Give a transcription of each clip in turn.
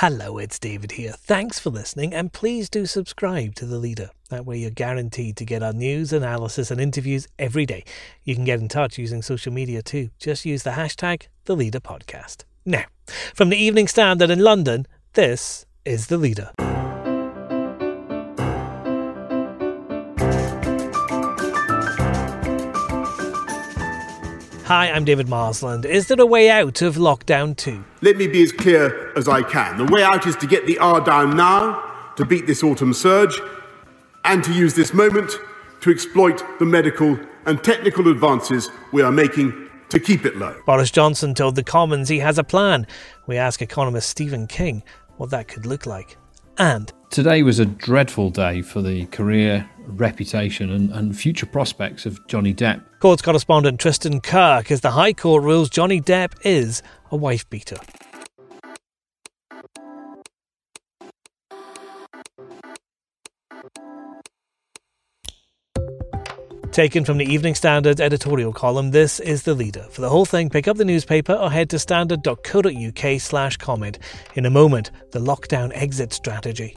Hello, it's David here. Thanks for listening, and please do subscribe to The Leader. That way, you're guaranteed to get our news, analysis, and interviews every day. You can get in touch using social media too. Just use the hashtag The Leader Podcast. Now, from the Evening Standard in London, this is The Leader. Hi, I'm David Marsland. Is there a way out of lockdown 2? Let me be as clear as I can. The way out is to get the R down now, to beat this autumn surge, and to use this moment to exploit the medical and technical advances we are making to keep it low. Boris Johnson told the Commons he has a plan. We ask economist Stephen King what that could look like. And today was a dreadful day for the career, reputation, and, and future prospects of Johnny Depp. Courts correspondent Tristan Kirk as the High Court rules Johnny Depp is a wife beater. Taken from the Evening Standard editorial column, this is the leader. For the whole thing, pick up the newspaper or head to standard.co.uk slash comment. In a moment, the lockdown exit strategy.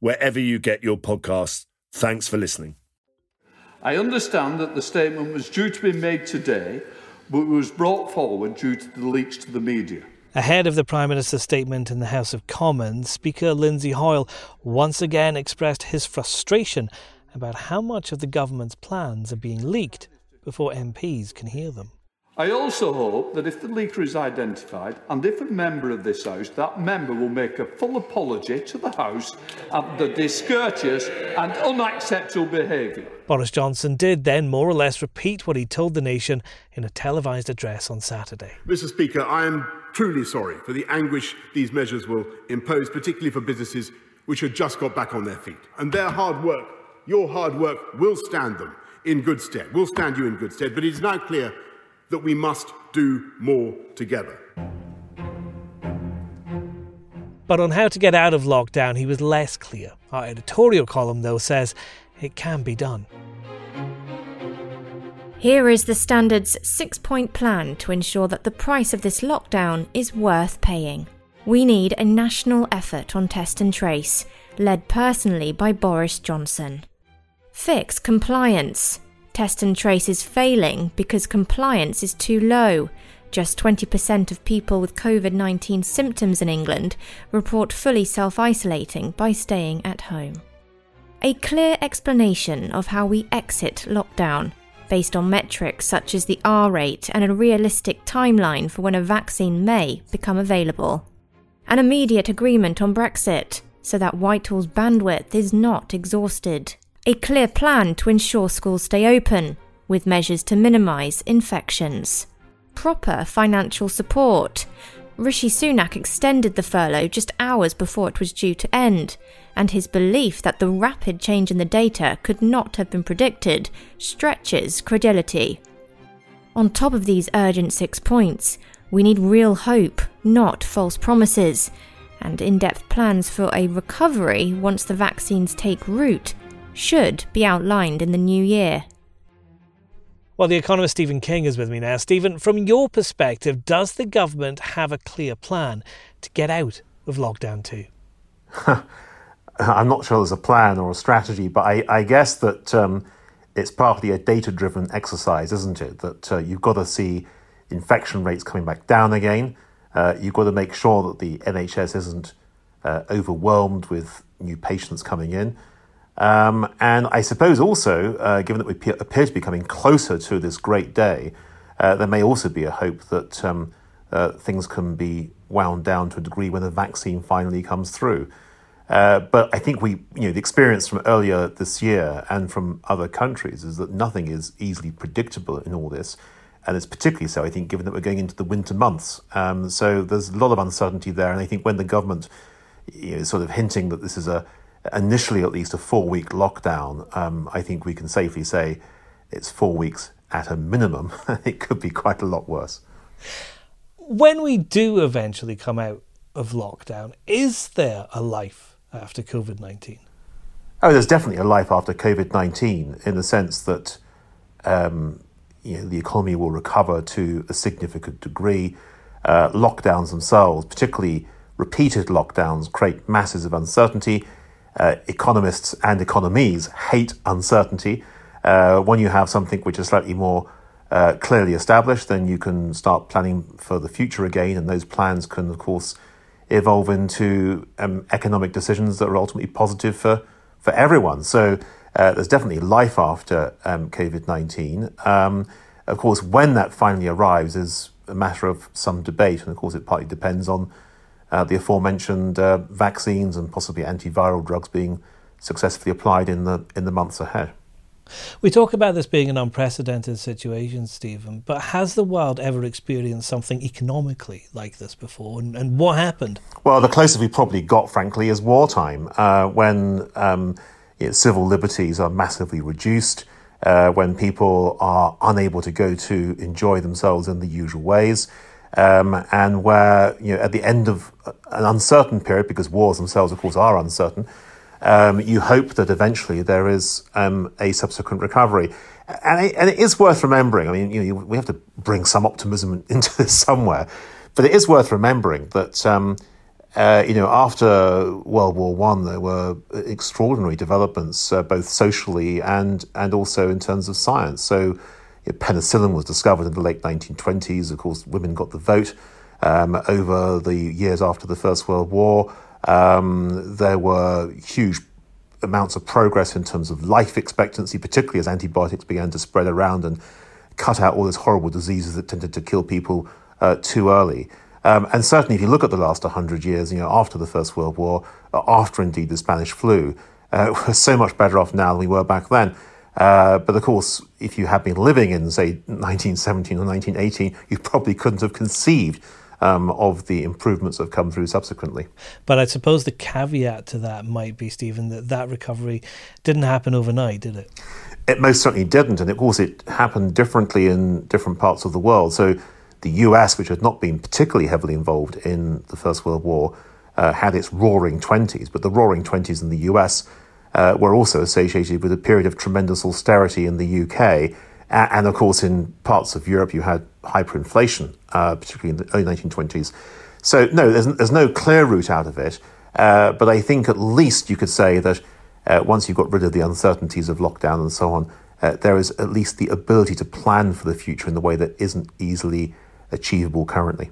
wherever you get your podcasts. Thanks for listening. I understand that the statement was due to be made today, but was brought forward due to the leaks to the media. Ahead of the Prime Minister's statement in the House of Commons, Speaker Lindsay Hoyle once again expressed his frustration about how much of the government's plans are being leaked before MPs can hear them. I also hope that if the leaker is identified and if a member of this House, that member will make a full apology to the House of the discourteous and unacceptable behaviour. Boris Johnson did then more or less repeat what he told the nation in a televised address on Saturday. Mr. Speaker, I am truly sorry for the anguish these measures will impose, particularly for businesses which have just got back on their feet. And their hard work, your hard work, will stand them in good stead, will stand you in good stead. But it is now clear that we must do more together. But on how to get out of lockdown, he was less clear. Our editorial column, though, says it can be done. Here is the Standard's six point plan to ensure that the price of this lockdown is worth paying. We need a national effort on test and trace, led personally by Boris Johnson. Fix compliance. Test and trace is failing because compliance is too low. Just 20% of people with COVID 19 symptoms in England report fully self isolating by staying at home. A clear explanation of how we exit lockdown based on metrics such as the R rate and a realistic timeline for when a vaccine may become available. An immediate agreement on Brexit so that Whitehall's bandwidth is not exhausted. A clear plan to ensure schools stay open, with measures to minimise infections. Proper financial support. Rishi Sunak extended the furlough just hours before it was due to end, and his belief that the rapid change in the data could not have been predicted stretches credulity. On top of these urgent six points, we need real hope, not false promises, and in depth plans for a recovery once the vaccines take root should be outlined in the new year. Well, the economist Stephen King is with me now. Stephen, from your perspective, does the government have a clear plan to get out of lockdown 2? I'm not sure there's a plan or a strategy, but I, I guess that um, it's partly a data driven exercise, isn't it? That uh, you've got to see infection rates coming back down again. Uh, you've got to make sure that the NHS isn't uh, overwhelmed with new patients coming in. Um, and I suppose also, uh, given that we appear to be coming closer to this great day, uh, there may also be a hope that um, uh, things can be wound down to a degree when the vaccine finally comes through. Uh, but I think we, you know, the experience from earlier this year and from other countries is that nothing is easily predictable in all this. And it's particularly so, I think, given that we're going into the winter months. Um, so there's a lot of uncertainty there. And I think when the government you know, is sort of hinting that this is a initially at least a four week lockdown, um, I think we can safely say it's four weeks at a minimum. it could be quite a lot worse. When we do eventually come out of lockdown, is there a life after COVID 19? Oh, there's definitely a life after COVID 19 in the sense that um, you know, the economy will recover to a significant degree. Uh, lockdowns themselves, particularly repeated lockdowns, create masses of uncertainty. Uh, economists and economies hate uncertainty. Uh, when you have something which is slightly more uh, clearly established, then you can start planning for the future again, and those plans can, of course, evolve into um, economic decisions that are ultimately positive for, for everyone. So uh, there's definitely life after um, COVID 19. Um, of course, when that finally arrives is a matter of some debate, and of course, it partly depends on uh, the aforementioned uh, vaccines and possibly antiviral drugs being successfully applied in the in the months ahead. We talk about this being an unprecedented situation, Stephen, but has the world ever experienced something economically like this before? And, and what happened? Well, the closest we probably got, frankly, is wartime, uh, when um, you know, civil liberties are massively reduced, uh, when people are unable to go to enjoy themselves in the usual ways. Um, and where, you know, at the end of an uncertain period, because wars themselves, of course, are uncertain, um, you hope that eventually there is um, a subsequent recovery. And it, and it is worth remembering, I mean, you know, we have to bring some optimism into this somewhere, but it is worth remembering that, um, uh, you know, after World War One, there were extraordinary developments, uh, both socially and, and also in terms of science. So, penicillin was discovered in the late 1920s. Of course, women got the vote um, over the years after the First World War. Um, there were huge amounts of progress in terms of life expectancy, particularly as antibiotics began to spread around and cut out all those horrible diseases that tended to kill people uh, too early. Um, and certainly, if you look at the last 100 years, you know, after the First World War, uh, after indeed the Spanish flu, uh, we're so much better off now than we were back then. Uh, but of course, if you had been living in, say, 1917 or 1918, you probably couldn't have conceived um, of the improvements that have come through subsequently. But I suppose the caveat to that might be, Stephen, that that recovery didn't happen overnight, did it? It most certainly didn't, and of course, it happened differently in different parts of the world. So, the US, which had not been particularly heavily involved in the First World War, uh, had its roaring 20s, but the roaring 20s in the US uh, were also associated with a period of tremendous austerity in the UK and of course, in parts of Europe, you had hyperinflation, uh, particularly in the early 1920s. So, no, there's, there's no clear route out of it. Uh, but I think at least you could say that uh, once you've got rid of the uncertainties of lockdown and so on, uh, there is at least the ability to plan for the future in the way that isn't easily achievable currently.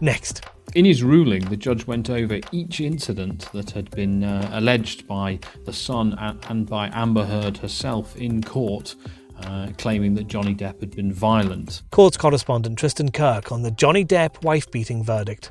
Next. In his ruling, the judge went over each incident that had been uh, alleged by the Sun and by Amber Heard herself in court, uh, claiming that Johnny Depp had been violent. Courts correspondent Tristan Kirk on the Johnny Depp wife beating verdict.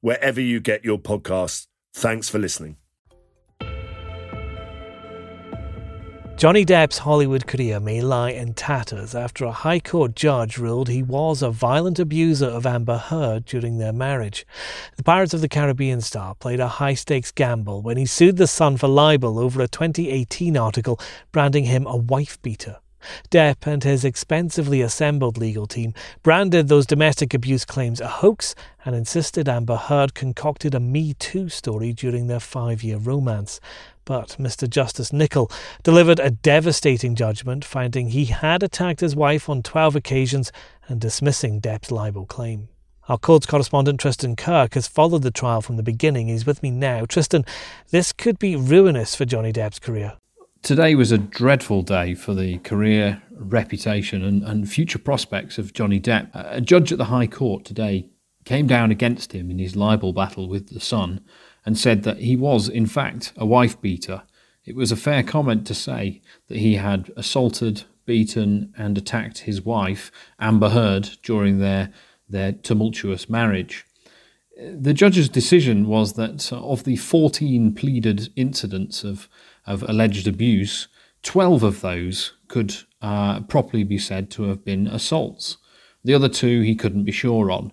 wherever you get your podcasts. Thanks for listening. Johnny Depp's Hollywood career may lie in tatters after a High Court judge ruled he was a violent abuser of Amber Heard during their marriage. The Pirates of the Caribbean star played a high stakes gamble when he sued The Sun for libel over a 2018 article branding him a wife beater. Depp and his expensively assembled legal team branded those domestic abuse claims a hoax and insisted Amber Heard concocted a Me Too story during their five year romance. But Mr. Justice Nicol delivered a devastating judgment, finding he had attacked his wife on 12 occasions and dismissing Depp's libel claim. Our courts correspondent Tristan Kirk has followed the trial from the beginning. He's with me now. Tristan, this could be ruinous for Johnny Depp's career. Today was a dreadful day for the career, reputation, and, and future prospects of Johnny Depp. A judge at the High Court today came down against him in his libel battle with The Sun and said that he was, in fact, a wife beater. It was a fair comment to say that he had assaulted, beaten, and attacked his wife, Amber Heard, during their, their tumultuous marriage. The judge's decision was that of the 14 pleaded incidents of, of alleged abuse, 12 of those could uh, properly be said to have been assaults. The other two he couldn't be sure on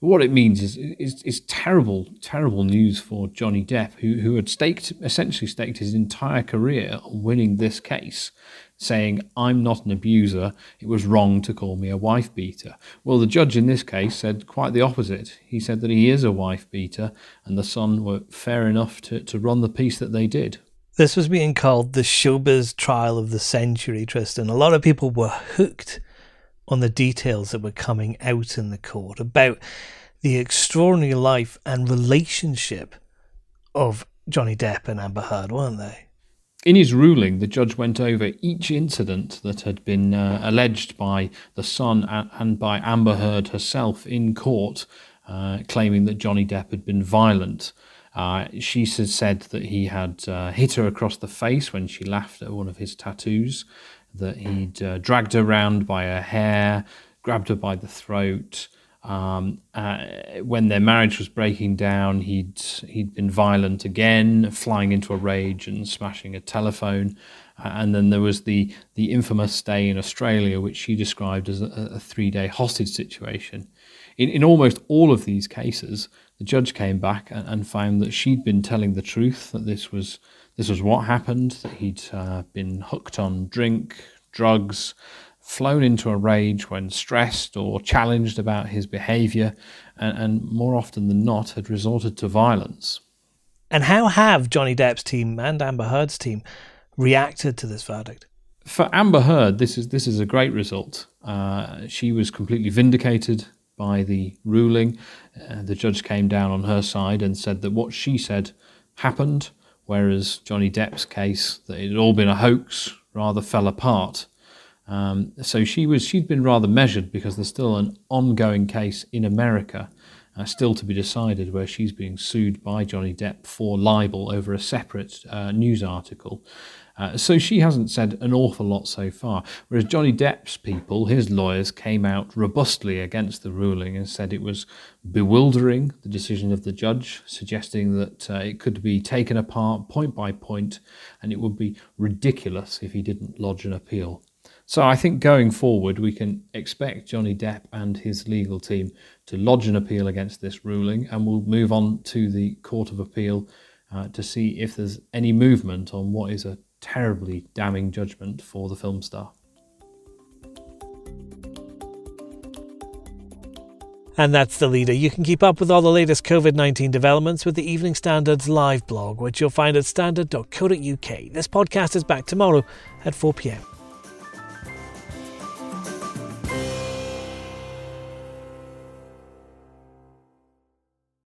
But what it means is, is, is terrible, terrible news for Johnny Depp, who, who had staked, essentially staked his entire career on winning this case, saying, I'm not an abuser, it was wrong to call me a wife beater. Well, the judge in this case said quite the opposite. He said that he is a wife beater, and the Sun were fair enough to, to run the piece that they did. This was being called the showbiz trial of the century, Tristan. A lot of people were hooked on the details that were coming out in the court about the extraordinary life and relationship of Johnny Depp and Amber Heard, weren't they? In his ruling, the judge went over each incident that had been uh, alleged by the Sun and by Amber Heard herself in court, uh, claiming that Johnny Depp had been violent. Uh, she said that he had uh, hit her across the face when she laughed at one of his tattoos that he'd uh, dragged her around by her hair, grabbed her by the throat. Um, uh, when their marriage was breaking down, he'd he'd been violent again, flying into a rage and smashing a telephone. Uh, and then there was the the infamous stay in Australia, which she described as a, a three day hostage situation. In in almost all of these cases, the judge came back and, and found that she'd been telling the truth, that this was this was what happened, that he'd uh, been hooked on drink, drugs, flown into a rage when stressed or challenged about his behaviour, and, and more often than not had resorted to violence. And how have Johnny Depp's team and Amber Heard's team reacted to this verdict? For Amber Heard, this is this is a great result. Uh, she was completely vindicated by the ruling. Uh, the judge came down on her side and said that what she said happened whereas Johnny Depp's case, that it had all been a hoax, rather fell apart. Um, so she was she'd been rather measured because there's still an ongoing case in America, uh, still to be decided, where she's being sued by Johnny Depp for libel over a separate uh, news article. Uh, so she hasn't said an awful lot so far. Whereas Johnny Depp's people, his lawyers, came out robustly against the ruling and said it was bewildering, the decision of the judge, suggesting that uh, it could be taken apart point by point and it would be ridiculous if he didn't lodge an appeal. So I think going forward, we can expect Johnny Depp and his legal team to lodge an appeal against this ruling, and we'll move on to the Court of Appeal uh, to see if there's any movement on what is a terribly damning judgment for the film star. And that's the leader. You can keep up with all the latest COVID 19 developments with the Evening Standard's live blog, which you'll find at standard.co.uk. This podcast is back tomorrow at 4 pm.